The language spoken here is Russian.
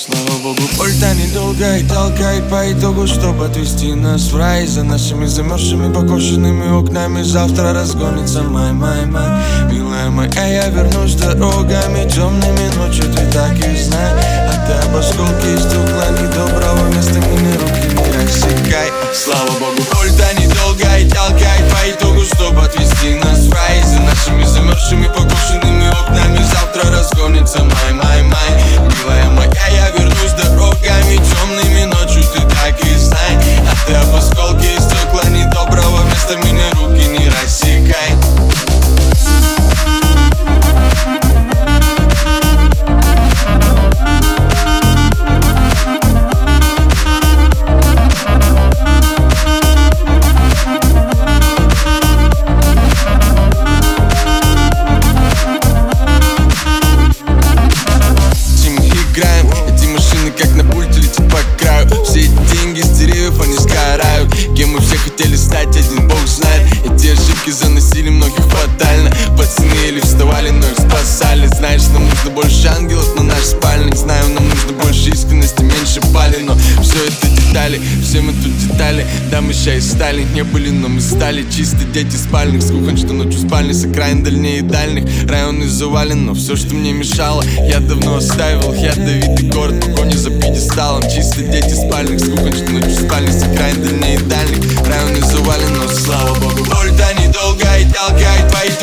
Слава богу, польта недолго и толкает по итогу Чтобы отвести нас в рай. За нашими замерзшими покошенными окнами Завтра разгонится май, май, май. Милая моя, я вернусь дорогами Темными ночью ты так и знай. А ты об осколке стекла Недоброго вместо меня руки не рассекай. Слава нужно больше ангелов на наш спальник Знаю, нам нужно больше искренности, меньше пали Но все это детали, все мы тут детали. Да, мы и стали, не были, но мы стали Чисто дети спальных, скухан, что ночью спальни С окраин дальнее дальних, районы завален Но все, что мне мешало, я давно оставил. Ядовитый город, погони за пьедесталом. Чисто дети спальных, скухан, что ночью спальни С окраин дальнее дальних, районы завален Но слава богу, вольта недолго и толкает по итогу